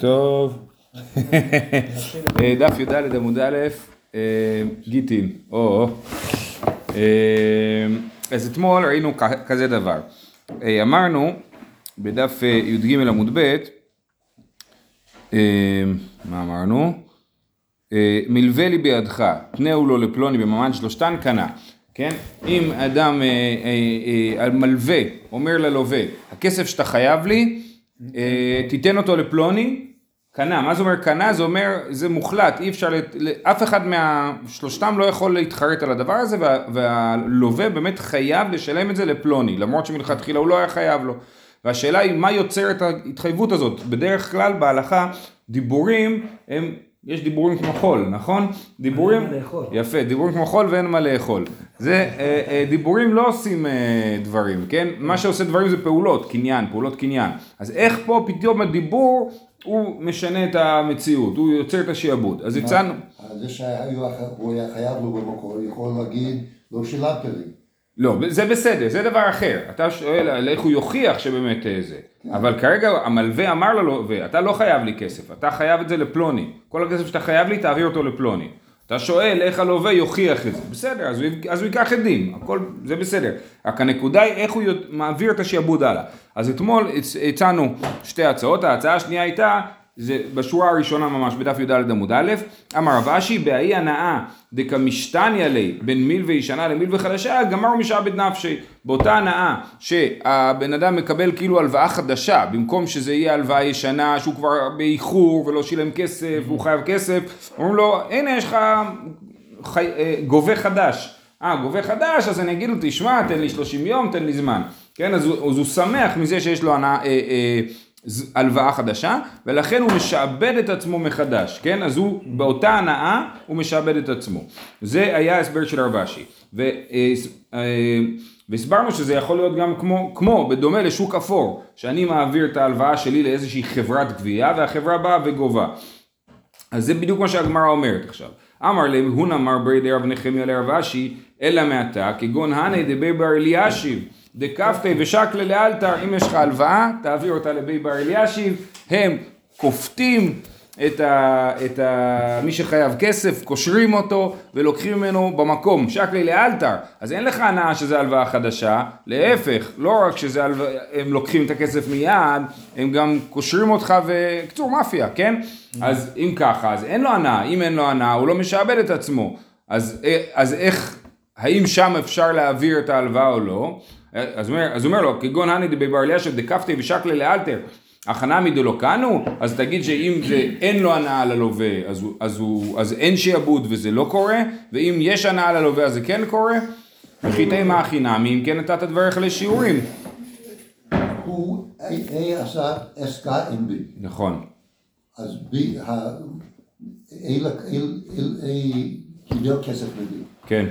טוב, דף י"ד עמוד א', אה, גיטין, או, אה, אז אתמול ראינו כזה דבר, אה, אמרנו בדף י"ג עמוד ב', מה אמרנו? מלווה לי בידך, תנאו לו לפלוני במעמד שלושתן קנה, כן? אם אדם מלווה אומר ללווה, הכסף שאתה חייב לי, תיתן אותו לפלוני, קנה, מה זה אומר קנה? זה אומר, זה מוחלט, אי אפשר, אף אחד מהשלושתם לא יכול להתחרט על הדבר הזה וה, והלווה באמת חייב לשלם את זה לפלוני, למרות שמלכתחילה הוא לא היה חייב לו. והשאלה היא מה יוצר את ההתחייבות הזאת? בדרך כלל בהלכה דיבורים הם יש דיבורים כמו חול, נכון? דיבורים, יפה, דיבורים כמו חול ואין מה לאכול. זה, אה, אה, דיבורים לא עושים אה, דברים, כן? מה שעושה דברים זה פעולות, קניין, פעולות קניין. אז איך פה פתאום הדיבור הוא משנה את המציאות, הוא יוצר את השיעבוד. אז הצענו... זה שהוא היה חייב לו במקור, יכול להגיד, לא שילמת לי. לא, זה בסדר, זה דבר אחר. אתה שואל על איך הוא יוכיח שבאמת זה. כן. אבל כרגע המלווה אמר לו, ואתה לא חייב לי כסף, אתה חייב את זה לפלוני. כל הכסף שאתה חייב לי, תעביר אותו לפלוני. אתה שואל איך הלווה יוכיח את זה. בסדר, אז הוא, אז הוא ייקח עדים, הכל, זה בסדר. רק הנקודה היא איך הוא מעביר את השעבוד הלאה. אז אתמול הצענו שתי הצעות, ההצעה השנייה הייתה זה בשורה הראשונה ממש בדף י"ד עמוד א', אמר רב אשי באי הנאה דקמשתניה לי בין מילווה ישנה למילווה חדשה גמר משעבד נפשי. באותה הנאה שהבן אדם מקבל כאילו הלוואה חדשה במקום שזה יהיה הלוואה ישנה שהוא כבר באיחור ולא שילם כסף והוא חייב כסף אומרים לו הנה יש לך חי... אה, גובה חדש. אה גובה חדש? אז אני אגיד לו תשמע תן לי 30 יום תן לי זמן. כן אז הוא, אז הוא שמח מזה שיש לו הנאה אה, אה, הלוואה חדשה, ולכן הוא משעבד את עצמו מחדש, כן? אז הוא, באותה הנאה, הוא משעבד את עצמו. זה היה ההסבר של הרבשי. אה, והסברנו שזה יכול להיות גם כמו, כמו, בדומה לשוק אפור, שאני מעביר את ההלוואה שלי לאיזושהי חברת גבייה, והחברה באה וגובה. אז זה בדיוק מה שהגמרא אומרת עכשיו. אמר להם, הון אמר ברי רב נחמיה לרב אשי, אלא מעתה, כגון הנה דבי בר אלישיב. דקפתי ושקלה לאלתר, אם יש לך הלוואה, תעביר אותה לבי בר אלישיב, הם כופתים את, ה, את ה, מי שחייב כסף, קושרים אותו ולוקחים ממנו במקום, שקלי לאלתר, אז אין לך הנאה שזה הלוואה חדשה, להפך, לא רק שהם לוקחים את הכסף מיד, הם גם קושרים אותך וקצור מאפיה, כן? אז אם ככה, אז אין לו הנאה, אם אין לו הנאה הוא לא משעבד את עצמו, אז, אז איך, האם שם אפשר להעביר את ההלוואה או לא? אז הוא אומר, אז אומר לו, כגון הני דבר אלישב דקפתי ושקלה לאלתר, הכנה מדלוקנו, אז תגיד שאם זה אין לו הנאה ללווה, אז, אז, הוא, אז אין שעבוד וזה לא קורה, ואם יש הנאה ללווה אז זה כן קורה, וחיתי מה החינמי, אם כן נתת דבריך לשיעורים. הוא A עשה עסקה עם B. נכון. אז A קיבל כסף ל-B. כן.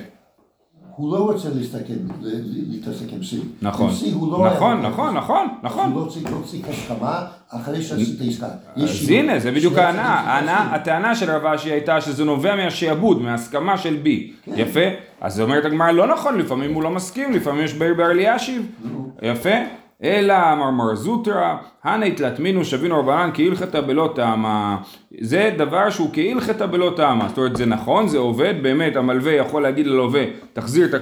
הוא לא רוצה להסתכל, להתעסק עם סין. נכון, לא נכון, נכון, נכון, נכון. הוא לא צריך הסכמה אחרי שעשית עסקה. אז הנה, זה בדיוק ההנאה. הטענה של רב אשי הייתה שזה נובע מהשעבוד, מההסכמה של בי. כן. יפה? אז אומרת הגמרא, לא נכון, לפעמים הוא לא מסכים, לפעמים יש בר בר אלישיב. יפה? אלא אמר מר זוטרא, הנה התלתמינו שבינו רבנן כהלכתא בלא טעמה. זה דבר שהוא כהלכתא בלא טעמה. זאת אומרת זה נכון, זה עובד, באמת המלווה יכול להגיד ללווה תחזיר את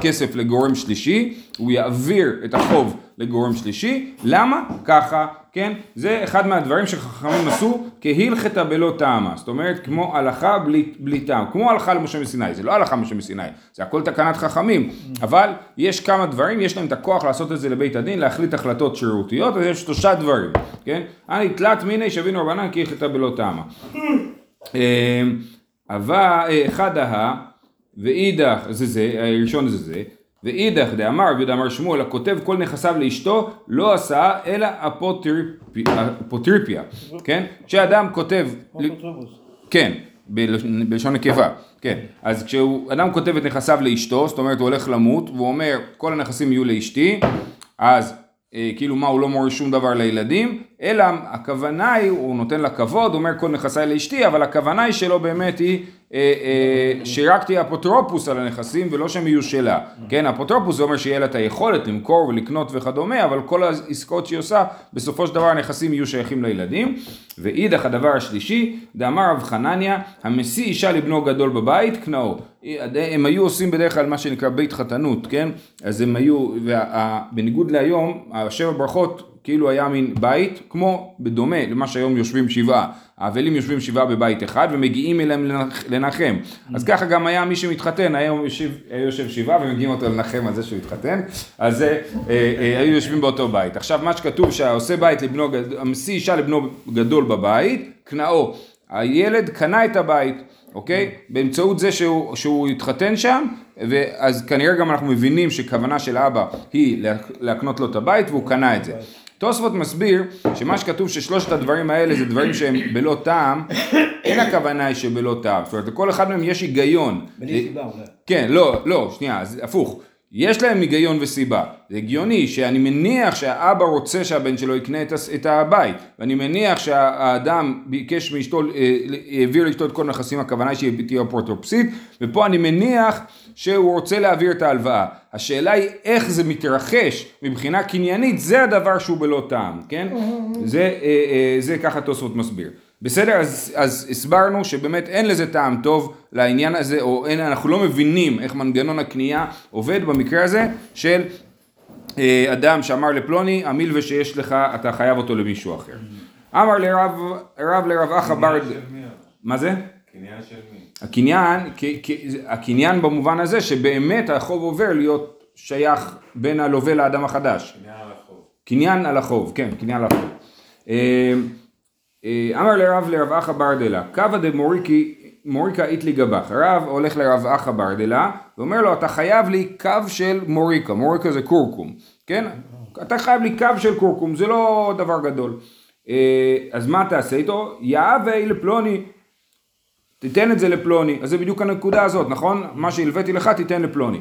הכסף לגורם שלישי, הוא יעביר את החוב לגורם שלישי, למה? ככה, כן? זה אחד מהדברים שחכמים עשו כהלכתא בלא טעמה, זאת אומרת כמו הלכה בלי, בלי טעם, כמו הלכה למשה מסיני, זה לא הלכה למשה מסיני, זה הכל תקנת חכמים, אבל יש כמה דברים, יש להם את הכוח לעשות את זה לבית הדין, להחליט החלטות שרירותיות, אז יש שלושה דברים, כן? אני תלת מיני שבינו רבנן כהלכתא בלא טעמה. אה, אבל אה, אחד ההא ואידך, זה זה, הראשון זה זה, ואידך דאמר רבי דאמר שמואל הכותב כל נכסיו לאשתו לא עשה אלא אפוטריפיה, כן? כשאדם כותב, כן, בלשון נקבה, כן, אז כשאדם כותב את נכסיו לאשתו, זאת אומרת הוא הולך למות והוא אומר כל הנכסים יהיו לאשתי, אז כאילו מה הוא לא מוריש שום דבר לילדים, אלא הכוונה היא, הוא נותן לה כבוד, הוא אומר כל נכסיי לאשתי, אבל הכוונה היא שלו באמת היא אה, אה, שרק תהיה אפוטרופוס על הנכסים ולא שהם יהיו שלה. כן, אפוטרופוס זה אומר שיהיה לה את היכולת למכור ולקנות וכדומה, אבל כל העסקאות שהיא עושה, בסופו של דבר הנכסים יהיו שייכים לילדים. ואידך הדבר השלישי, דאמר רב חנניה, המשיא אישה לבנו גדול בבית, קנאו. הם היו עושים בדרך כלל מה שנקרא בית חתנות, כן? אז הם היו, בניגוד להיום, השבע ברכות כאילו היה מין בית, כמו בדומה למה שהיום יושבים שבעה. האבלים יושבים שבעה בבית אחד ומגיעים אליהם לנחם. אז ככה גם היה מי שמתחתן, היה יושב, יושב שבעה ומגיעים אותו לנחם על זה שהוא התחתן, אז אה, אה, היו יושבים באותו בית. עכשיו מה שכתוב שהעושה בית לבנו, המשיא אישה לבנו גדול בבית, קנאו. הילד קנה את הבית. אוקיי? באמצעות זה שהוא, שהוא התחתן שם, ואז כנראה גם אנחנו מבינים שכוונה של אבא היא להקנות לו את הבית והוא קנה את זה. תוספות מסביר שמה שכתוב ששלושת הדברים האלה זה דברים שהם בלא טעם, אין הכוונה היא שבלא טעם, זאת אומרת לכל אחד מהם יש היגיון. בלי סיבה אולי. כן, לא, לא, שנייה, אז הפוך. יש להם היגיון וסיבה. זה הגיוני שאני מניח שהאבא רוצה שהבן שלו יקנה את הבית, ואני מניח שהאדם ביקש מאשתו, אה, העביר לאשתו את כל הנכסים, הכוונה היא שהיא תהיה אפוטרופסית, ופה אני מניח שהוא רוצה להעביר את ההלוואה. השאלה היא איך זה מתרחש מבחינה קניינית, זה הדבר שהוא בלא טעם, כן? זה, אה, אה, זה ככה תוספות מסביר. בסדר, אז, אז הסברנו שבאמת אין לזה טעם טוב לעניין הזה, או אין, אנחנו לא מבינים איך מנגנון הקנייה עובד במקרה הזה של אה, אדם שאמר לפלוני, המילווה שיש לך, אתה חייב אותו למישהו אחר. אמר לרב, רב לרב אחא בר... מה זה? קניין של מי? הקניין, הקניין במובן הזה שבאמת החוב עובר להיות שייך בין הלווה לאדם החדש. קניין על החוב. קניין על החוב, כן, קניין על החוב. אמר לרב לרב אחא ברדלה, קבא דמוריקי מוריקה איתלי גבך. הרב הולך לרב אחא ברדלה ואומר לו אתה חייב לי קו של מוריקה, מוריקה זה קורקום, כן? אתה חייב לי קו של קורקום, זה לא דבר גדול. אה, אז מה תעשה איתו? יהווה לפלוני, תיתן את זה לפלוני. אז זה בדיוק הנקודה הזאת, נכון? מה שהלוויתי לך תיתן לפלוני.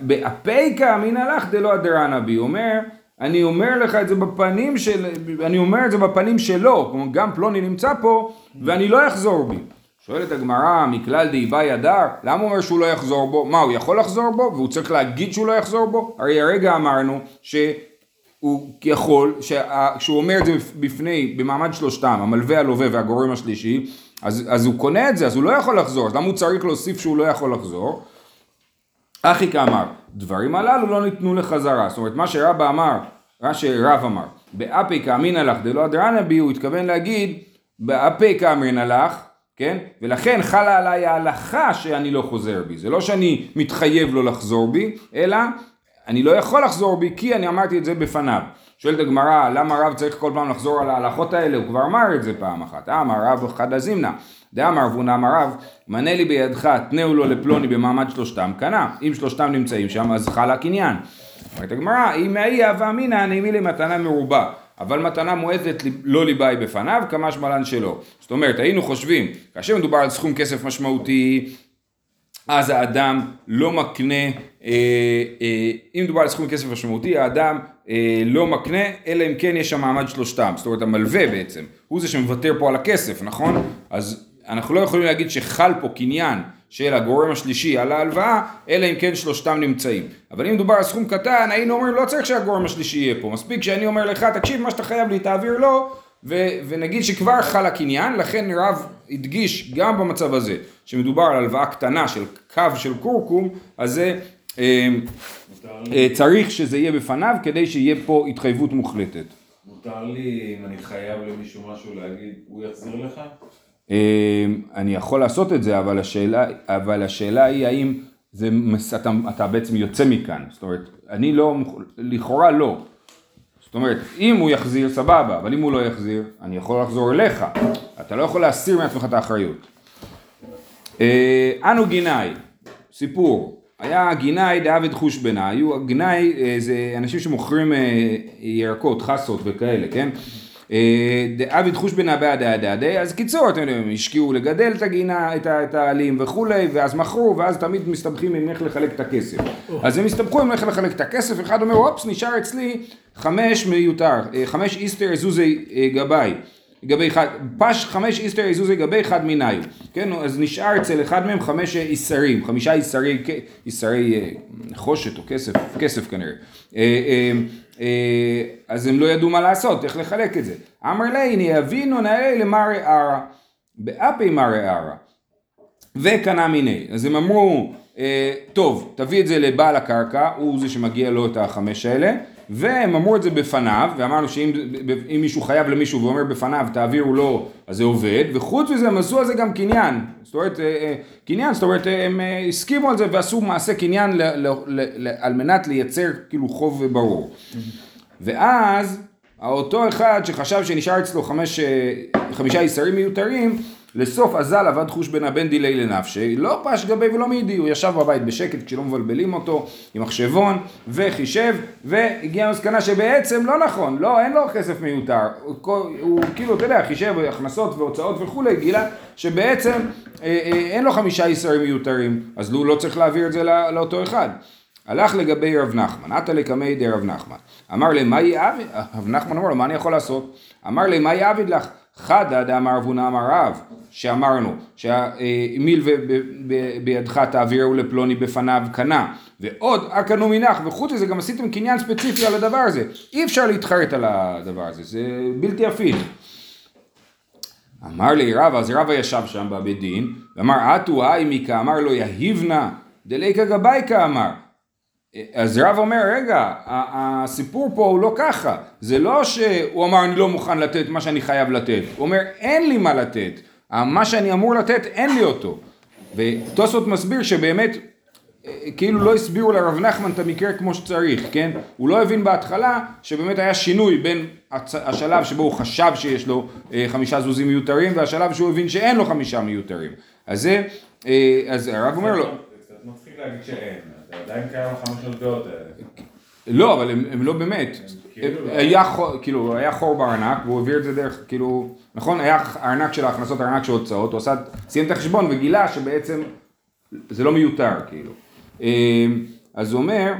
באפי כאמינא לך דלא אדרנה בי, אומר אני אומר לך את זה בפנים של, אני אומר את זה בפנים שלו, כלומר גם פלוני נמצא פה ואני לא אחזור בי. שואלת הגמרא, מכלל דאיבאי הדר, למה הוא אומר שהוא לא יחזור בו? מה, הוא יכול לחזור בו? והוא צריך להגיד שהוא לא יחזור בו? הרי הרגע אמרנו שהוא יכול, כשהוא אומר את זה בפני, במעמד שלושתם, המלווה, הלווה והגורם השלישי, אז, אז הוא קונה את זה, אז הוא לא יכול לחזור, אז למה הוא צריך להוסיף שהוא לא יכול לחזור? אחי כאמר, דברים הללו לא ניתנו לחזרה. זאת אומרת, מה שרבא אמר, מה שרב אמר, באפי כאמינא לך דלא אדרנא בי, הוא התכוון להגיד, באפי כאמינא לך, כן? ולכן חלה עליי ההלכה שאני לא חוזר בי. זה לא שאני מתחייב לא לחזור בי, אלא אני לא יכול לחזור בי כי אני אמרתי את זה בפניו. שואלת הגמרא, למה רב צריך כל פעם לחזור על ההלכות האלה? הוא כבר אמר את זה פעם אחת. אמר רב חדא זימנה. דאמר אבונה אמר רב, מנה לי בידך, תנאו לו לפלוני במעמד שלושתם, קנה. אם שלושתם נמצאים שם, אז חל הקניין. אומרת הגמרא, אם מהי אהבה אמינא, נעימי למתנה מרובה. אבל מתנה מועטת לא ליבאי בפניו, כמה שמלן שלא. זאת אומרת, היינו חושבים, כאשר מדובר על סכום כסף משמעותי, אז האדם לא מקנה, אה, אה, אם מדובר על סכום כסף משמעותי, האדם אה, לא מקנה, אלא אם כן יש שם מעמד שלושתם. זאת אומרת, המלווה בעצם, הוא זה שמוותר פה על הכסף, נכון? אז אנחנו לא יכולים להגיד שחל פה קניין של הגורם השלישי על ההלוואה, אלא אם כן שלושתם נמצאים. אבל אם מדובר על סכום קטן, היינו אומרים לא צריך שהגורם השלישי יהיה פה. מספיק שאני אומר לך, תקשיב, מה שאתה חייב לי, תעביר לו, ו- ונגיד שכבר חל הקניין, לכן רב הדגיש גם במצב הזה, שמדובר על הלוואה קטנה של קו של קורקום, אז זה אה, אה, צריך שזה יהיה בפניו כדי שיהיה פה התחייבות מוחלטת. מותר לי, אם אני חייב למישהו משהו להגיד, הוא יחזיר לך? אמ, אני יכול לעשות את זה, אבל השאלה, אבל השאלה היא האם זה, אתה, אתה בעצם יוצא מכאן, זאת אומרת, אני לא, לכאורה לא. זאת אומרת, אם הוא יחזיר, סבבה, אבל אם הוא לא יחזיר, אני יכול לחזור אליך. אתה לא יכול להסיר מעצמך את האחריות. אה, אנו גינאי, סיפור, היה גינאי דעבד חושבנה, היו גינאי אה, זה אנשים שמוכרים אה, ירקות, חסות וכאלה, כן? דאביד חושבנה בעדה דעדי, אז קיצור, אתם יודעים, השקיעו לגדל את הגינה, את העלים וכולי, ואז מכרו, ואז תמיד מסתבכים עם איך לחלק את הכסף. אז הם הסתבכו עם איך לחלק את הכסף, אחד אומר, אופס, נשאר אצלי חמש מיותר, אה, חמש איסטר אזוזי אה, גבאי, גבי אחד, פש חמש איסטר אזוזי גבי אחד מיניו, כן, אז נשאר אצל אחד מהם חמש איסרים, חמישה איסרי, איסרי אה, נחושת או כסף, כסף כנראה. אה, אה, אז הם לא ידעו מה לעשות, איך לחלק את זה. אמר לי, הנה יבינו נאה למרי ערא, באפי מרי ערא. וקנה מיני. אז הם אמרו, טוב, תביא את זה לבעל הקרקע, הוא זה שמגיע לו את החמש האלה, והם אמרו את זה בפניו, ואמרנו שאם אם מישהו חייב למישהו ואומר בפניו, תעבירו לו, אז זה עובד, וחוץ מזה הם עשו על זה גם קניין. זאת אומרת, אה, אה, קניין, זאת אומרת, הם אה, הסכימו על זה ועשו מעשה קניין ל, ל, ל, ל, על מנת לייצר כאילו חוב ברור. ואז אותו אחד שחשב שנשאר אצלו חמש, חמישה איסרים מיותרים, לסוף אזל עבד חוש בין הבן דילי לנפשי, לא פש גבי ולא מידי, הוא ישב בבית בשקט כשלא מבלבלים אותו, עם מחשבון, וחישב, והגיע למסקנה שבעצם לא נכון, לא, אין לו כסף מיותר, הוא, כל- הוא כאילו, אתה יודע, חישב הכנסות והוצאות וכולי, גילה שבעצם אה, אה, אין לו חמישה איסרים מיותרים, אז הוא לא צריך להעביר את זה לא, לאותו אחד. הלך לגבי רב נחמן, עתה לקמי די רב נחמן. אמר לי, מה יעביד? רב נחמן אמר לו, מה אני יכול לעשות? אמר לי, מה יעביד לך? חדא דאמר אבונה אמר רב, שאמרנו, שמיל בידך תעבירו לפלוני בפניו קנה, ועוד אקנו מנך, וחוץ מזה גם עשיתם קניין ספציפי על הדבר הזה. אי אפשר להתחרט על הדבר הזה, זה בלתי הפיך. אמר לי רבא, אז רבא ישב שם בבית דין, ואמר אטו האי מיקה, אמר לו יהיבנה, דליקה גבייקה אמר. אז רב אומר, רגע, הסיפור פה הוא לא ככה, זה לא שהוא אמר אני לא מוכן לתת מה שאני חייב לתת, הוא אומר אין לי מה לתת, מה שאני אמור לתת אין לי אותו. ותוספות מסביר שבאמת אה, כאילו לא הסבירו לרב נחמן את המקרה כמו שצריך, כן? הוא לא הבין בהתחלה שבאמת היה שינוי בין השלב שבו הוא חשב שיש לו אה, חמישה זוזים מיותרים והשלב שהוא הבין שאין לו חמישה מיותרים. אז זה, אה, אז הרב אומר לו, זה קצת מצחיק להגיד שאין, אתה עדיין קיים החמש דעות האלה. לא, אבל הם, הם לא באמת. כאילו לא. היה, חור, כאילו, היה חור בארנק, והוא העביר את זה דרך, כאילו, נכון? היה ארנק של ההכנסות, ארנק של הוצאות, הוא עשה, סיים את החשבון וגילה שבעצם זה לא מיותר, כאילו. אה, אז הוא אומר,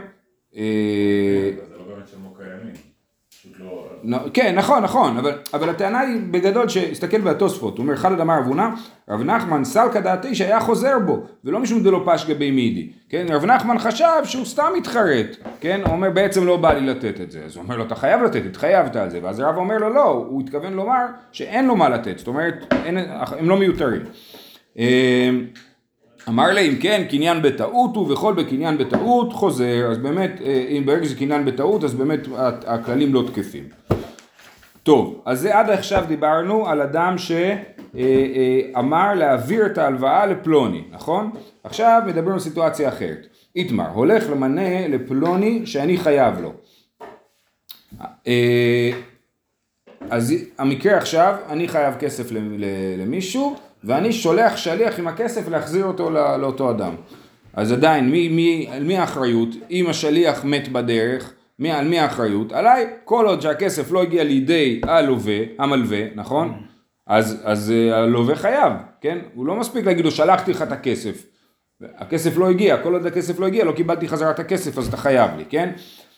אה, זה לא באמת שהם לא קיימים. לא... כן, נכון, נכון, אבל, אבל הטענה היא בגדול שהסתכל בתוספות, הוא אומר חדד אמר רב הונא, רב נחמן סלקא דעתי שהיה חוזר בו, ולא משום דלא פש גבי מידי, כן, רב נחמן חשב שהוא סתם מתחרט, כן, הוא אומר בעצם לא בא לי לתת את זה, אז הוא אומר לו אתה חייב לתת, התחייבת על זה, ואז הרב אומר לו לא, הוא התכוון לומר שאין לו מה לתת, זאת אומרת, אין, הם לא מיותרים. אה, אמר לה אם כן קניין בטעות הוא וכל בקניין בטעות חוזר אז באמת אה, אם ברגע שזה קניין בטעות אז באמת הכללים לא תקפים. טוב אז זה עד עכשיו דיברנו על אדם שאמר להעביר את ההלוואה לפלוני נכון? עכשיו מדברים על סיטואציה אחרת. איתמר הולך למנה לפלוני שאני חייב לו. אה, אז המקרה עכשיו, אני חייב כסף למישהו, ואני שולח שליח עם הכסף להחזיר אותו לא- לאותו אדם. אז עדיין, מי, מי, על מי האחריות? אם השליח מת בדרך, מי, על מי האחריות? עליי, כל עוד שהכסף לא הגיע לידי הלווה, המלווה, נכון? אז, אז אה, הלווה חייב, כן? הוא לא מספיק להגיד לו, שלחתי לך את הכסף. הכסף לא הגיע, כל עוד הכסף לא הגיע, לא קיבלתי חזרה את הכסף, אז אתה חייב לי, כן?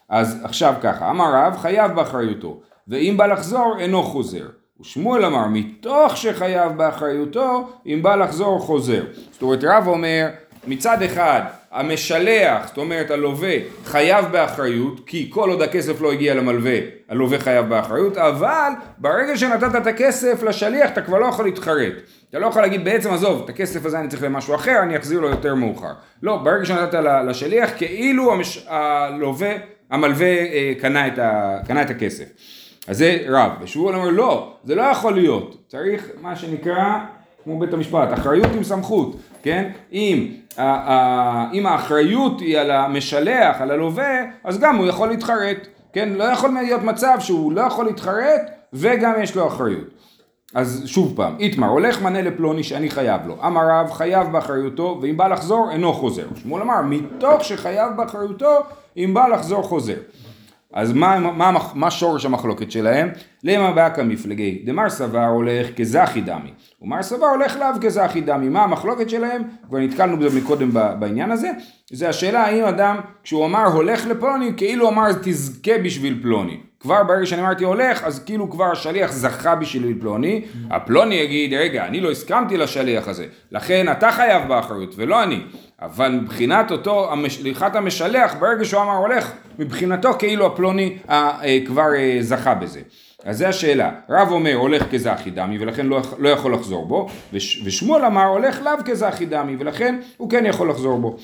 אז עכשיו ככה, אמר רב, חייב באחריותו, ואם בא לחזור, אינו חוזר. ושמואל אמר, מתוך שחייב באחריותו, אם בא לחזור, חוזר. זאת אומרת, רב אומר, מצד אחד, המשלח, זאת אומרת הלווה, חייב באחריות, כי כל עוד הכסף לא הגיע למלווה, הלווה חייב באחריות, אבל ברגע שנתת את הכסף לשליח, אתה כבר לא יכול להתחרט. אתה לא יכול להגיד, בעצם עזוב, את הכסף הזה אני צריך למשהו אחר, אני אחזיר לו יותר מאוחר. לא, ברגע שנתת לשליח, כאילו המש... הלווה, המלווה אה, קנה, את ה... קנה את הכסף. אז זה רב. ושמואל אומר, לא, זה לא יכול להיות. צריך מה שנקרא, כמו בית המשפט, אחריות עם סמכות, כן? אם, ה- ה- אם האחריות היא על המשלח, על הלווה, אז גם הוא יכול להתחרט, כן? לא יכול להיות מצב שהוא לא יכול להתחרט וגם יש לו אחריות. אז שוב פעם, איתמר, הולך מנה לפלוני שאני חייב לו. אמר רב, חייב באחריותו, ואם בא לחזור, אינו חוזר. שמואל אמר, מתוך שחייב באחריותו, אם בא לחזור, חוזר. אז מה, מה, מה, מה שורש המחלוקת שלהם? למה באקא מפלגי דמר סבר הולך כזכי דמי. ומר סבר הולך לאו כזכי דמי. מה המחלוקת שלהם? כבר נתקלנו בזה מקודם בעניין הזה. זה השאלה האם אדם כשהוא אמר הולך לפלוני כאילו אמר תזכה בשביל פלוני כבר ברגע שאני אמרתי הולך אז כאילו כבר השליח זכה בשביל פלוני. הפלוני יגיד רגע אני לא הסכמתי לשליח הזה. לכן אתה חייב באחריות ולא אני. אבל מבחינת אותו שליחת המשלח ברגע שהוא אמר הולך מבחינתו כאילו הפלוני אה, אה, כבר אה, זכה בזה. אז זה השאלה, רב אומר הולך כזכי דמי ולכן לא, לא יכול לחזור בו. וש, ושמואל אמר הולך לאו כזכי דמי ולכן הוא כן יכול לחזור בו.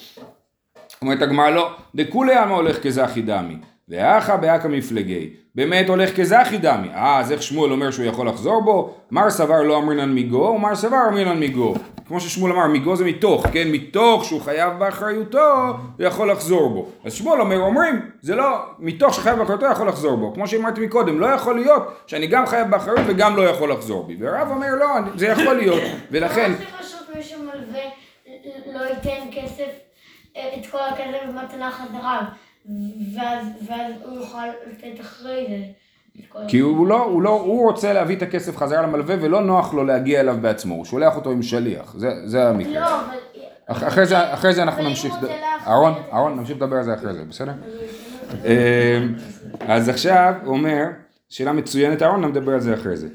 אומרת הגמרא לא, דכולי עלמא הולך כזכי דמי, ואחא באקא מפלגי, באמת הולך כזכי דמי, אה אז איך שמואל אומר שהוא יכול לחזור בו? מר סבר לא אמרינן מיגו, ומר סבר אמרינן מיגו. כמו ששמואל אמר, מיגו זה מתוך, כן? מתוך שהוא חייב באחריותו, הוא יכול לחזור בו. אז שמואל אומר, אומרים, זה לא, מתוך שחייב באחריותו יכול לחזור בו. כמו שאמרתי מקודם, לא יכול להיות שאני גם חייב באחריות וגם לא יכול לחזור בי. והרב אומר, לא, זה יכול להיות, ולכן... למה שפשוט מי שמלווה לא ייתן כסף, את כל הכסף במתנה חזרה, ואז ואז הוא יוכל לתת אחרי זה. כי הוא לא, הוא לא, הוא רוצה להביא את הכסף חזרה למלווה ולא נוח לו להגיע אליו בעצמו, הוא שולח אותו עם שליח, זה, זה המקרה. לא, אבל... אח- אחרי זה, אחרי זה אנחנו נמשיך, אהרון, אהרון, נמשיך לדבר על זה אחרי זה, בסדר? אמ, אז עכשיו הוא אומר, שאלה מצוינת, אהרון נדבר על זה אחרי זה.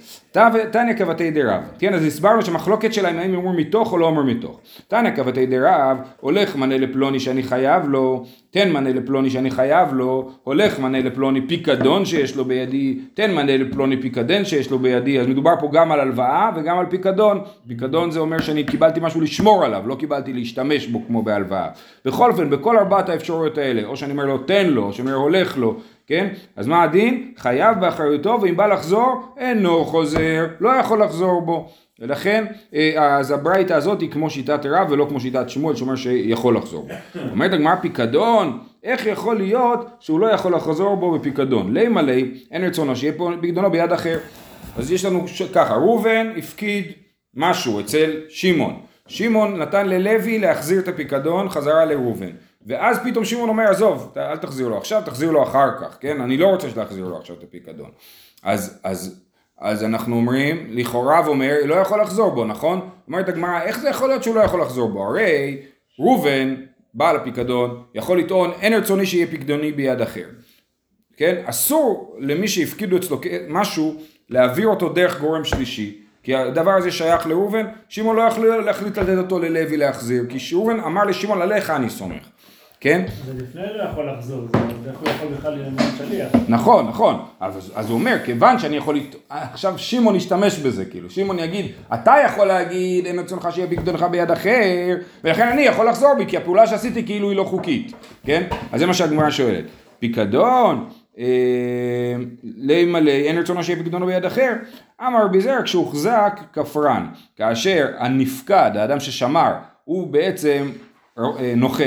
תניא כבתי דרב, כן, אז הסברנו שהמחלוקת שלהם האם אמרו מתוך או לא אמרו מתוך. תניא כבתי דרב, הולך מנה לפלוני שאני חייב לו, תן מנה לפלוני שאני חייב לו, הולך מנה לפלוני פיקדון שיש לו בידי, תן מנה לפלוני פיקדן שיש לו בידי, אז מדובר פה גם על הלוואה וגם על פיקדון. פיקדון זה אומר שאני קיבלתי משהו לשמור עליו, לא קיבלתי להשתמש בו כמו בהלוואה. בכל אופן, בכל ארבעת האפשרויות האלה, או שאני אומר לו תן לו, או שאני אומר הולך לו, כן? אז מה הדין? חייב באחריותו, ואם בא לחזור, אינו חוזר, לא יכול לחזור בו. ולכן, אה, אז הברייתא הזאת היא כמו שיטת רב ולא כמו שיטת שמואל שאומר שיכול לחזור בו. אומרת הגמרא פיקדון, איך יכול להיות שהוא לא יכול לחזור בו בפיקדון? לימה לי, אין רצונו שיהיה פה פיקדונו ביד אחר. אז יש לנו ש- ככה, ראובן הפקיד משהו אצל שמעון. שמעון נתן ללוי להחזיר את הפיקדון חזרה לראובן. ואז פתאום שמעון אומר, עזוב, אל תחזיר לו עכשיו, תחזיר לו אחר כך, כן? אני לא רוצה שתחזיר לו עכשיו את הפיקדון. אז, אז, אז אנחנו אומרים, לכאורה ואומר, לא יכול לחזור בו, נכון? אומרת הגמרא, איך זה יכול להיות שהוא לא יכול לחזור בו? הרי ראובן, בעל הפיקדון, יכול לטעון, אין רצוני שיהיה פיקדוני ביד אחר. כן? אסור למי שהפקידו אצלו משהו להעביר אותו דרך גורם שלישי. כי הדבר הזה שייך לראובן, שמעון לא יכול להחליט לתת אותו ללוי להחזיר, כי ראובן אמר לשמעון עליך אני סומך, כן? זה לפני לא יכול לחזור, זה הוא יכול בכלל להיות שליח. נכון, נכון, אז, אז הוא אומר, כיוון שאני יכול, לט... עכשיו שמעון ישתמש בזה, כאילו, שמעון יגיד, אתה יכול להגיד, אין רצונך שיהיה פיקדונך ביד אחר, ולכן אני יכול לחזור בי, כי הפעולה שעשיתי כאילו היא לא חוקית, כן? אז זה מה שהגמרא שואלת. פיקדון, אה, לימה לי, אין רצונו שיהיה פיקדונו ביד אחר, אמר בזר כשהוחזק כפרן, כאשר הנפקד, האדם ששמר, הוא בעצם אה, נוכל,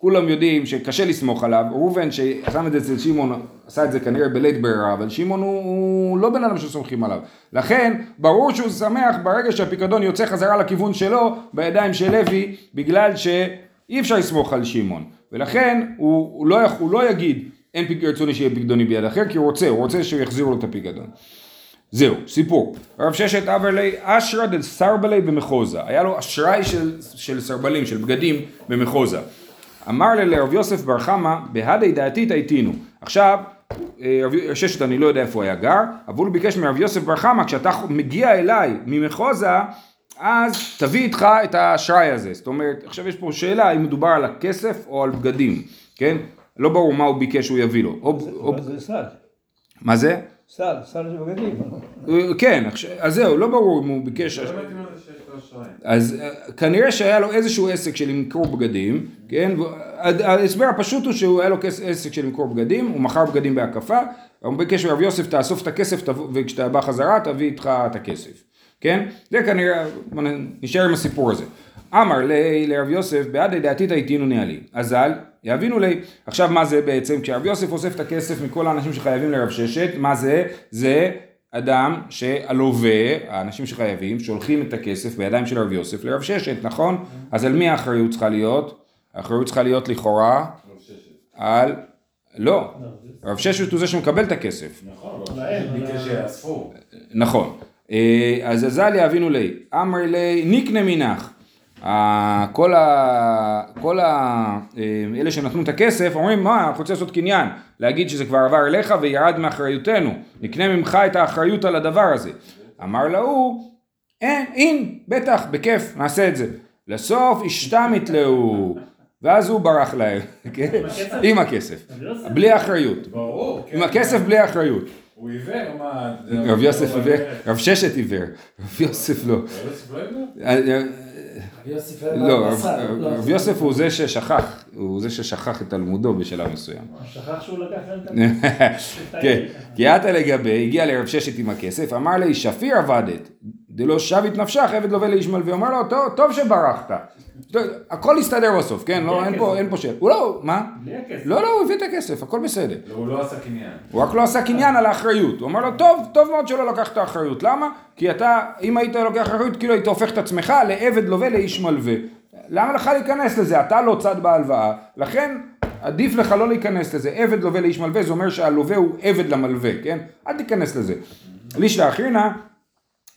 כולם יודעים שקשה לסמוך עליו, ראובן ששם את זה אצל שמעון, עשה את זה כנראה בלית ברירה, אבל שמעון הוא, הוא לא בן אדם שסומכים עליו. לכן, ברור שהוא שמח ברגע שהפיקדון יוצא חזרה לכיוון שלו, בידיים של לוי, בגלל שאי אפשר לסמוך על שמעון. ולכן, הוא, הוא, לא, הוא לא יגיד, אין רצוני שיהיה פיקדוני ביד אחר, כי הוא רוצה, הוא רוצה שיחזירו לו את הפיקדון. זהו, סיפור. רב ששת אברלי אשרא דל סרבלי במחוזה. היה לו אשראי של, של סרבלים, של בגדים במחוזה. אמר לרב יוסף בר חמא, בהדי דעתית הייתינו. עכשיו, אה, ששת אני לא יודע איפה היה גר, אבל הוא ביקש מרב יוסף בר חמא, כשאתה מגיע אליי ממחוזה, אז תביא איתך את האשראי הזה. זאת אומרת, עכשיו יש פה שאלה אם מדובר על הכסף או על בגדים, כן? לא ברור מה הוא ביקש שהוא יביא לו. או, או, אבל זה מה זה? סל, סל של בגדים. אה, כן, אז זהו, לא ברור אם הוא ביקש... לא. אז אה, כנראה שהיה לו איזשהו עסק של למכור בגדים, כן? ההסבר הפשוט הוא שהוא היה לו עסק של למכור בגדים, הוא מכר בגדים בהקפה, הוא ביקש מרב יוסף תאסוף את הכסף וכשאתה בא חזרה תביא איתך את הכסף, כן? זה כנראה, נשאר עם הסיפור הזה. אמר לי לרב יוסף בעד דעתית הייתינו נהלים, אזל יבינו לי. עכשיו מה זה בעצם? כשרב יוסף אוסף את הכסף מכל האנשים שחייבים לרב ששת, מה זה? זה אדם שהלווה, האנשים שחייבים, שולחים את הכסף בידיים של רב יוסף לרב ששת, נכון? אז על מי האחריות צריכה להיות? האחריות צריכה להיות לכאורה. על לא, רב ששת הוא זה שמקבל את הכסף. נכון. נכון. אה, אז עזליה אבינו לי, אמר לי ניקנה מנך. כל ה... כל ה... אה, אלה שנתנו את הכסף אומרים מה אנחנו רוצים לעשות קניין להגיד שזה כבר עבר אליך וירד מאחריותנו נקנה ממך את האחריות על הדבר הזה אמר להוא אין אין בטח בכיף נעשה את זה לסוף השתמת להו ואז הוא ברח להם כן? עם הכסף לא. בלי אחריות כן. עם הכסף בלי אחריות הוא עיוור, מה? רב יוסף הוא עיוור, עיוור. רב ששת עיוור, רב יוסף לא. לא לא, רב- יוסף הוא זה ששכח, הוא זה ששכח את תלמודו בשלב מסוים. שכח שהוא לקח את ה... כן, כי עתה לגבי, הגיע לרב ששת עם הכסף, אמר לי, שפיר עבדת, דלא שבת נפשך, עבד לווה לישמעאל, ואומר לו, "טוב- טוב שברחת. הכל יסתדר בסוף, כן? לא, אין פה- אין פה שאלה. הוא לא, מה? בלי הכסף. לא, לא, הוא הביא את הכסף, הכל בסדר. לא, הוא לא עשה קניין. הוא רק לא עשה קניין על האחריות. הוא אמר לו, טוב, טוב מאוד שלא לקחת האחריות. למה? כי אתה, אם היית לוקח אחריות, כאילו היית הופך את עצמך לעבד לווה לאיש מלווה. למה לך להיכנס לזה? אתה לא צד בהלוואה, לכן עדיף לך לא להיכנס לזה. עבד לווה לאיש מלווה, זה אומר שהלווה הוא עבד למלווה, כן? אל תיכנס לזה. לישלח אחירנה,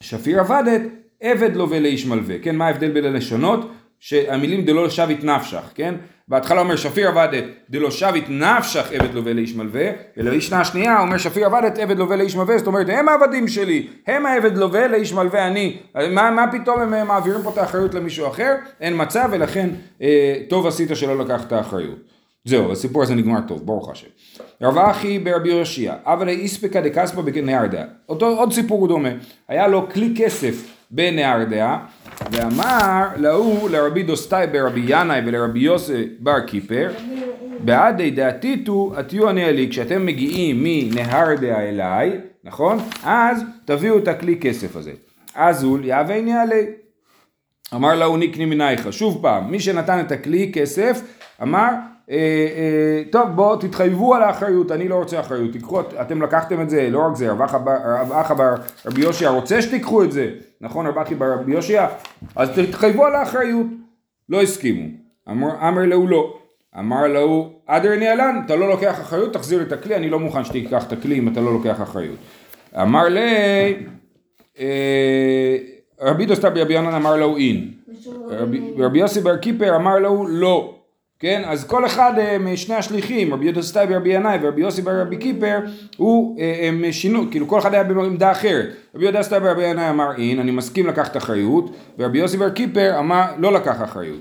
שפיר עבדת, עבד לווה לאיש מלווה, כן? מה ההבדל בין הלשונות? שהמילים דלא שבת נפשך, כן? בהתחלה אומר שפיר עבדת, דלא שבת נפשך עבד לווה לאיש מלווה, ולמשנה השנייה אומר שפיר עבדת עבד לווה לאיש מלווה, זאת אומרת הם העבדים שלי, הם העבד לווה לאיש מלווה אני, מה, מה פתאום הם מעבירים פה את האחריות למישהו אחר? אין מצב ולכן אה, טוב עשית שלא לקחת את האחריות. זהו, הסיפור הזה נגמר טוב, ברוך השם. רב אחי ברבי יושיע, אבל איספקא דקספא בנהרדע. עוד סיפור דומה. היה לו כלי כסף בנהרדע, ואמר להוא לרבי דוסטאי ברבי ינאי ולרבי יוסי בר קיפר, בעדי דעתיתו אני לי, כשאתם מגיעים מנהרדע אליי, נכון? אז תביאו את הכלי כסף הזה. אז הוא יהווה עלי. אמר לה הוא נקני מנייך, שוב פעם, מי שנתן את הכלי כסף, אמר, אה, אה, טוב בואו תתחייבו על האחריות, אני לא רוצה אחריות, תיקחו, אתם לקחתם את זה, לא רק זה, רב אחא בר- רבי יושיע רוצה שתיקחו את זה, נכון רב אחי בר רבי יושיע? אז תתחייבו על האחריות, לא הסכימו, אמר, אמרו להו לא, אמרו להו אהדרינהו ניהלן, אתה לא לוקח אחריות, תחזיר את הכלי, אני לא מוכן שתיקח את הכלי אם אתה לא לוקח אחריות. אמר אה, רבי דוסתאי ברבי ינאי אמר להו אין. רבי יוסי בר כיפר אמר להו לא. כן, אז כל אחד אה, משני השליחים, רבי דוסתאי ברבי ינאי ורבי יוסי בר רבי כיפר, הוא, אה, הם שינו, כאילו כל אחד היה בעמדה אחרת. רבי דוסתאי ברבי ינאי אמר אין, אני מסכים לקחת אחריות, ורבי יוסי בר כיפר אמר לא לקח אחריות.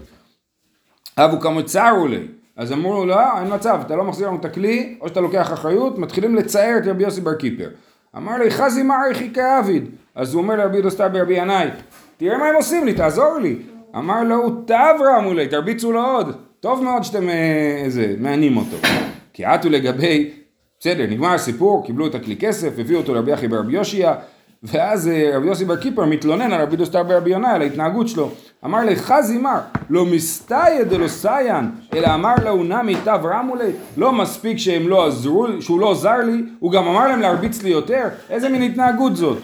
הוו קא מצערו ליה. אז אמרו לו, לא, אין מצב, אתה לא מחזיר לנו את הכלי, או שאתה לוקח אחריות, מתחילים לצער את רבי יוסי בר כיפר. אמר ליה, חזי מר היכי קעביד. אז הוא אומר לרבי דוסתאי ברבי ינאי, תראה מה הם עושים לי, תעזור לי. אמר לו, טב רמו ליה, תרביצו לו עוד. טוב מאוד שאתם אה, איזה, מענים אותו. כי אתו לגביה, בסדר, נגמר הסיפור, קיבלו את הכלי כסף, הביאו אותו לרבי אחי ברבי יאשיה, ואז אה, רבי יוסי בר כיפר מתלונן על רבי דוסתאי ברבי ינאי, על ההתנהגות שלו. אמר לי, חזי מר, לא מסתייע דלא סייען, אלא אמר לו נמי תב רמולי, לא מספיק שהם לא עזרו, שהוא לא עזר לי, הוא גם אמר להם להרביץ לי יותר? איזה מין התנהגות זאת?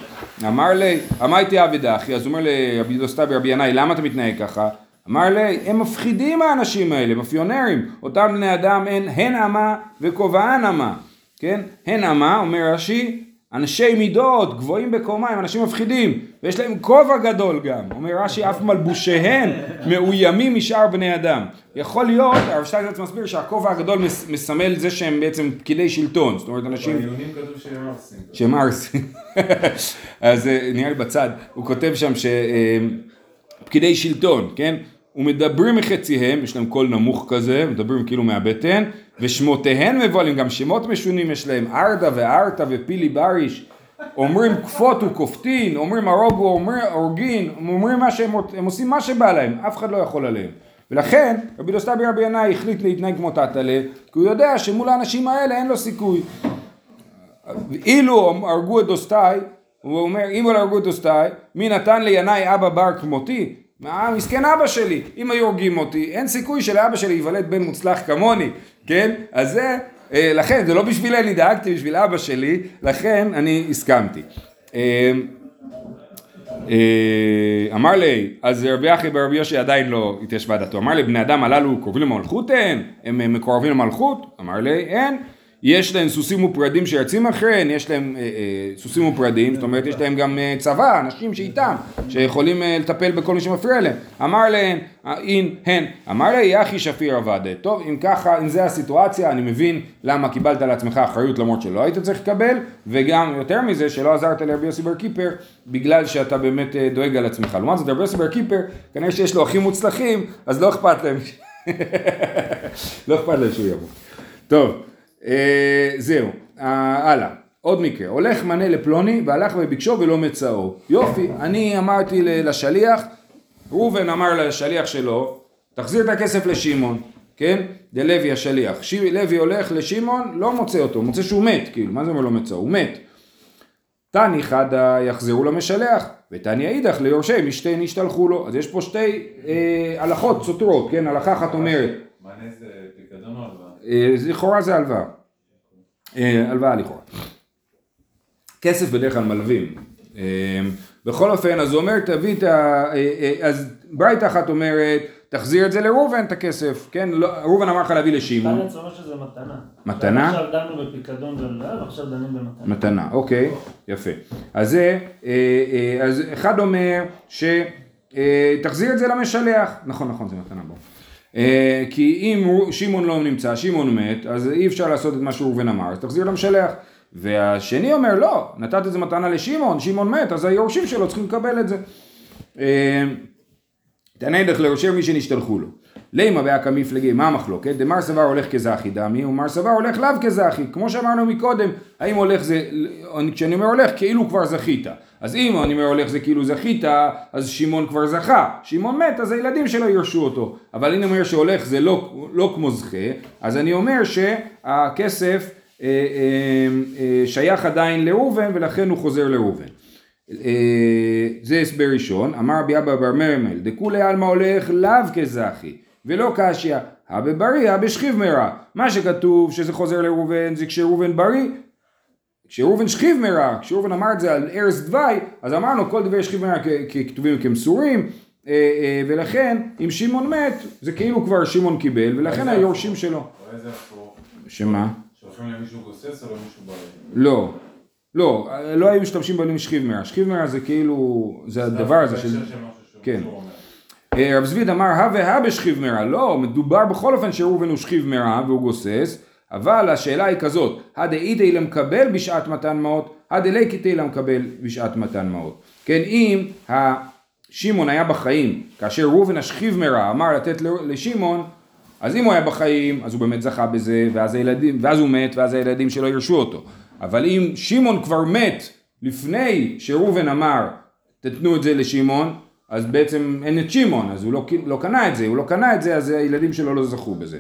אמר לי, אמרתי עבדה אחי, אז הוא אומר לרבי דוסטר ברבי ינאי, למה אתה מתנהג ככה? אמר לי, הם מפחידים האנשים האלה, מאפיונרים, אותם בני אדם הן, הן אמה וכובען אמה, כן? הן אמה, אומר רש"י, אנשי מידות, גבוהים בקומה, הם אנשים מפחידים, ויש להם כובע גדול גם, אומר רש"י, אף מלבושיהם מאוימים משאר בני אדם. יכול להיות, הרב שטיינזרץ מסביר שהכובע הגדול מס, מסמל זה שהם בעצם פקידי שלטון, זאת אומרת אנשים בעיונים כתוב שהם עושים. שהם ערסים. אז אה, נראה לי בצד, הוא כותב שם שפקידי שלטון, כן? ומדברים מחציהם, יש להם קול נמוך כזה, מדברים כאילו מהבטן, ושמותיהן מבוהלים, גם שמות משונים יש להם, ארדה וארתה ופילי בריש, אומרים כפות וכופתין, אומרים הרוג והורגין, אומרים מה שהם, הם עושים מה שבא להם, אף אחד לא יכול עליהם. ולכן רבי דוסתאי ברבי ינאי החליט להתנהג כמו תתלה, כי הוא יודע שמול האנשים האלה אין לו סיכוי. אילו הרגו את דוסתאי, הוא אומר, אם לא הרגו את דוסתאי, מי נתן לינאי אבא בר כמותי? מה, מסכן אבא שלי, אם היו הורגים אותי, אין סיכוי שלאבא שלי ייוולד בן מוצלח כמוני, כן? אז זה, אה, לכן, זה לא בשבילי, אני דאגתי בשביל אבא שלי, לכן אני הסכמתי. אה, אה, אמר לי, אז רבי אחי ברבי יושי עדיין לא התיישבה דעתו, אמר לי, בני אדם הללו קרובים למלכות אין? הם מקורבים למלכות? אמר לי, אין. יש להם סוסים ופרדים שיוצאים אחריהם, יש להם אה, אה, סוסים ופרדים, זאת אומרת יש להם גם אה, צבא, אנשים שאיתם, שיכולים אה, לטפל בכל מי שמפריע להם. אמר להם, אה, אין, הן, אמר לה יחי שפיר עבדה. טוב, אם ככה, אם זה הסיטואציה, אני מבין למה קיבלת על עצמך אחריות למרות שלא היית צריך לקבל, וגם יותר מזה, שלא עזרת לרבי יוסי בר קיפר, בגלל שאתה באמת אה, דואג על עצמך. לעומת זאת, רבי יוסי בר קיפר, כנראה שיש לו אחים מוצלחים, אז לא אכפת להם. לא אכפת להם שהוא יבוא. טוב, זהו, אה, הלאה. עוד מקרה, הולך מנה לפלוני והלך וביקשו ולא מצאו. יופי, אני אמרתי לשליח, ראובן אמר לשליח שלו, תחזיר את הכסף לשמעון, כן? דלוי השליח. ש... לוי הולך לשמעון, לא מוצא אותו, מוצא שהוא מת, כאילו, מה זה אומר לא מצאו? הוא מת. תני חדה יחזרו למשלח, ותני אידך ליורשי משתי נשתלחו לו. אז יש פה שתי אה, הלכות סותרות, כן? הלכה אחת אומרת, מענה זה פיקדון או הלוואה? אה, לכאורה זה הלוואה. אה, הלוואה לכאורה. כסף בדרך כלל מלווים. אה, בכל אופן, אז הוא אומר, תביא את ה... אז ברייתא אחת אומרת, תחזיר את זה לראובן, את הכסף, כן? לא- ראובן אמר לך להביא לשמעון. כאן אצלנו שזה מתנה. מתנה? עכשיו דנו בפיקדון ועכשיו דנים במתנה. מתנה, אוקיי, יפה. אז זה, אז אחד אומר שתחזיר את זה למשלח, נכון נכון זה מתנה בו. אה, כי אם שמעון לא נמצא, שמעון מת, אז אי אפשר לעשות את מה שראובן אמר, אז תחזיר למשלח. והשני אומר לא, נתת את זה מתנה לשמעון, שמעון מת, אז היורשים שלו צריכים לקבל את זה. אה, תענה דרך ליורשי מי שנשתלחו לו. לימה באקא מפלגי, מה המחלוקת? דמר סבר הולך כזכי דמי, ומר סבר הולך לאו כזכי. כמו שאמרנו מקודם, האם הולך זה, אני- כשאני אומר הולך, כאילו כבר זכית. אז אם אני אומר הולך זה כאילו זכית, אז שמעון כבר זכה. שמעון מת, אז הילדים שלו ירשו אותו. אבל אם אני אומר שהולך זה לא, לא כמו זכה, אז אני אומר שהכסף אה, אה, אה, שייך עדיין לראובן, ולכן הוא חוזר לראובן. אה, זה הסבר ראשון, אמר רבי אבא בר מרמל, דכולי עלמא הולך לאו כזכי, ולא קשיא, הא בבריא, הא בשכיב מרע. מה שכתוב שזה חוזר לראובן זה כשראובן בריא, כשראובן שכיב מרע, כשראובן אמר את זה על ערש דווי, אז אמרנו כל דברי שכיב מרע ככתובים כמסורים, אה, אה, ולכן אם שמעון מת, זה כאילו כבר שמעון קיבל, ולכן היורשים שלו. שמה? שולחים למישהו גוסס או למישהו בריא? לא. לא, לא היו משתמשים במילים שכיב מרע. שכיב מרע זה כאילו, זה הדבר הזה של... כן. אה, רב זביד אמר הא והא בשכיב מרע, לא, מדובר בכל אופן שראובן הוא שכיב מרע והוא גוסס, אבל השאלה היא כזאת, הדאיתי למקבל בשעת מתן מעות, הדליקתי למקבל בשעת מתן מעות. כן, אם שמעון היה בחיים, כאשר ראובן השכיב מרע אמר לתת לשמעון, אז אם הוא היה בחיים, אז הוא באמת זכה בזה, ואז הילדים, ואז הוא מת, ואז הילדים שלו ירשו אותו. אבל אם שמעון כבר מת לפני שראובן אמר, תתנו את זה לשמעון, אז בעצם אין את שמעון, אז הוא לא, לא קנה את זה, הוא לא קנה את זה, אז הילדים שלו לא זכו בזה.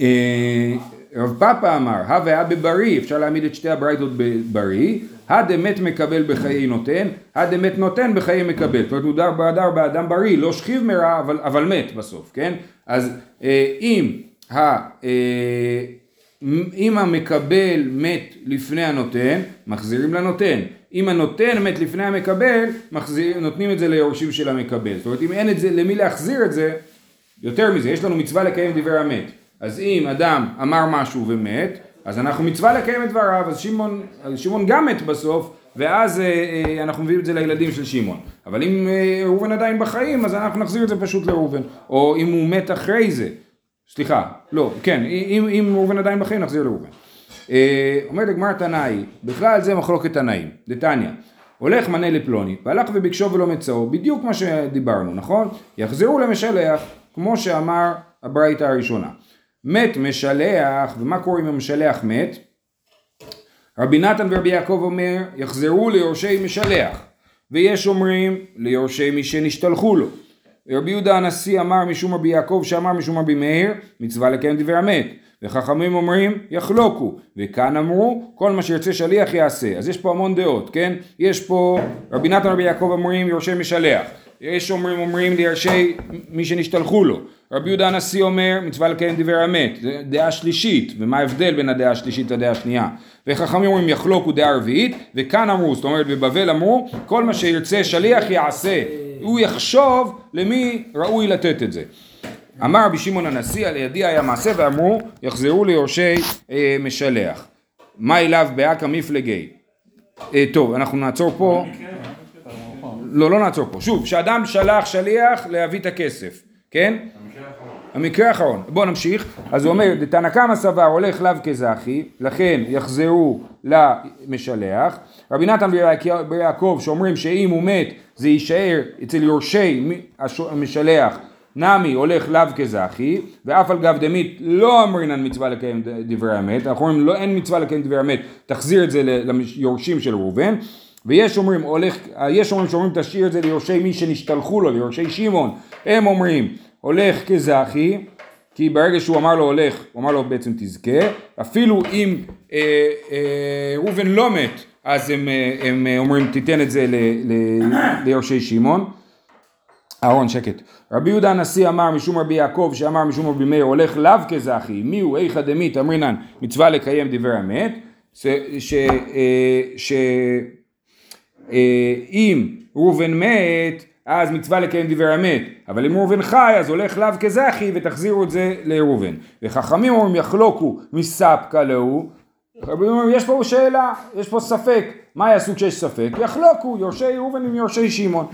אה, רב פאפה אמר, הא והא בבריא, אפשר להעמיד את שתי הברייתות בבריא, הא דמת מקבל בחיי נותן, הא דמת נותן בחיי מקבל. זאת אומרת, הוא דר באדר באדם בריא, לא שכיב מרע, אבל, אבל מת בסוף, כן? אז אה, אם, ה, אה, אם המקבל מת לפני הנותן, מחזירים לנותן. אם הנותן מת לפני המקבל, מחזיר, נותנים את זה ליורשים של המקבל. זאת אומרת, אם אין את זה, למי להחזיר את זה, יותר מזה, יש לנו מצווה לקיים דברי המת. אז אם אדם אמר משהו ומת, אז אנחנו מצווה לקיים את דבריו, אז שמעון, אז שמעון גם מת בסוף, ואז אה, אה, אנחנו מביאים את זה לילדים של שמעון. אבל אם אה, ראובן עדיין בחיים, אז אנחנו נחזיר את זה פשוט לראובן. או אם הוא מת אחרי זה, סליחה, לא, כן, אם, אם ראובן עדיין בחיים, נחזיר לראובן. אה, אומרת הגמר תנאי, בכלל זה מחלוקת תנאים, דתניא. הולך מנה לפלוני, והלך וביקשו ולא מצאו, בדיוק מה שדיברנו, נכון? יחזרו למשלח, כמו שאמר הברייתא הראשונה. מת משלח, ומה קורה אם המשלח מת? רבי נתן ורבי יעקב אומר, יחזרו ליורשי משלח, ויש אומרים ליורשי מי שנשתלחו לו. רבי יהודה הנשיא אמר משום רבי יעקב שאמר משום רבי מאיר, מצווה לקיים דברי המת. וחכמים אומרים יחלוקו, וכאן אמרו כל מה שירצה שליח יעשה. אז יש פה המון דעות, כן? יש פה רבי נתן ורבי יעקב אומרים יורשי משלח. יש אומרים אומרים ליורשי מי שנשתלחו לו. רבי יהודה הנשיא אומר מצווה לקיים דברי המת, זה דעה שלישית, ומה ההבדל בין הדעה השלישית לדעה השנייה? וחכמים אומרים יחלוקו דעה רביעית, וכאן אמרו, זאת אומרת בבבל אמרו, כל מה שירצה שליח יעשה, הוא יחשוב למי ראוי לתת את זה. אמר רבי שמעון הנשיא, על ידי היה מעשה ואמרו, יחזרו ליורשי אה, משלח. מה אליו באקא מפלגי? אה, טוב, אנחנו נעצור פה. לא, לא נעצור פה. שוב, שאדם שלח שליח להביא את הכסף, כן? המקרה האחרון. בואו נמשיך. אז הוא אומר, דתנא קמא סבר הולך לאו כזכי, לכן יחזרו למשלח. רבי נתן בר יעקב שאומרים שאם הוא מת זה יישאר אצל יורשי המשלח נמי הולך לאו כזכי, ואף על גב דמית לא אמרינן מצווה לקיים דברי אמת, אנחנו אומרים לא אין מצווה לקיים דברי אמת, תחזיר את זה ליורשים של ראובן, ויש אומרים הולך, יש אומרים שאומרים תשאיר את זה ליורשי מי שנשתלחו לו, ליורשי שמעון, הם אומרים הולך כזכי, כי ברגע שהוא אמר לו הולך, הוא אמר לו בעצם תזכה, אפילו אם אה, אה, ראובן לא מת, אז הם, אה, הם אומרים תיתן את זה ל, ל, ליורשי שמעון. אהרון שקט. רבי יהודה הנשיא אמר משום רבי יעקב שאמר משום רבי מאיר הולך לאו כזכי מי הוא? איכא דמית אמרינן מצווה לקיים דברי אמת. ש- ש- אה, אה, ראובן מת אז מצווה לקיים דברי אמת. אבל אם ראובן חי אז הולך לאו כזכי ותחזירו את זה לראובן. וחכמים אומרים יחלוקו מספקא להו. רבי אומרים יש פה שאלה יש פה ספק מה יעשו כשיש ספק יחלוקו יורשי ראובן עם יורשי שמעון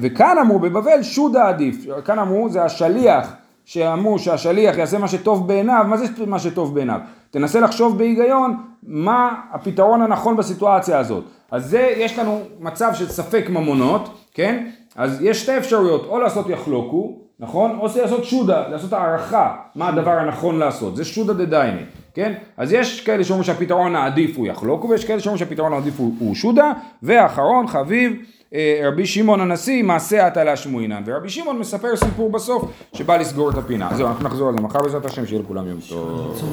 וכאן אמרו בבבל שודה עדיף כאן אמרו זה השליח שאמרו שהשליח יעשה מה שטוב בעיניו, מה זה מה שטוב בעיניו? תנסה לחשוב בהיגיון מה הפתרון הנכון בסיטואציה הזאת. אז זה, יש לנו מצב של ספק ממונות, כן? אז יש שתי אפשרויות, או לעשות יחלוקו, נכון? או לעשות שודה, לעשות הערכה מה הדבר הנכון לעשות, זה שודה דדייני, כן? אז יש כאלה שאומרים שהפתרון העדיף הוא יחלוקו, ויש כאלה שאומרים שהפתרון העדיף הוא, הוא שודה, ואחרון חביב אה, רבי שמעון הנשיא מעשה הטלה שמועינן ורבי שמעון מספר סיפור בסוף שבא לסגור את הפינה. זהו אנחנו נחזור על זה מחר בעזרת השם שיהיה לכולם יום טוב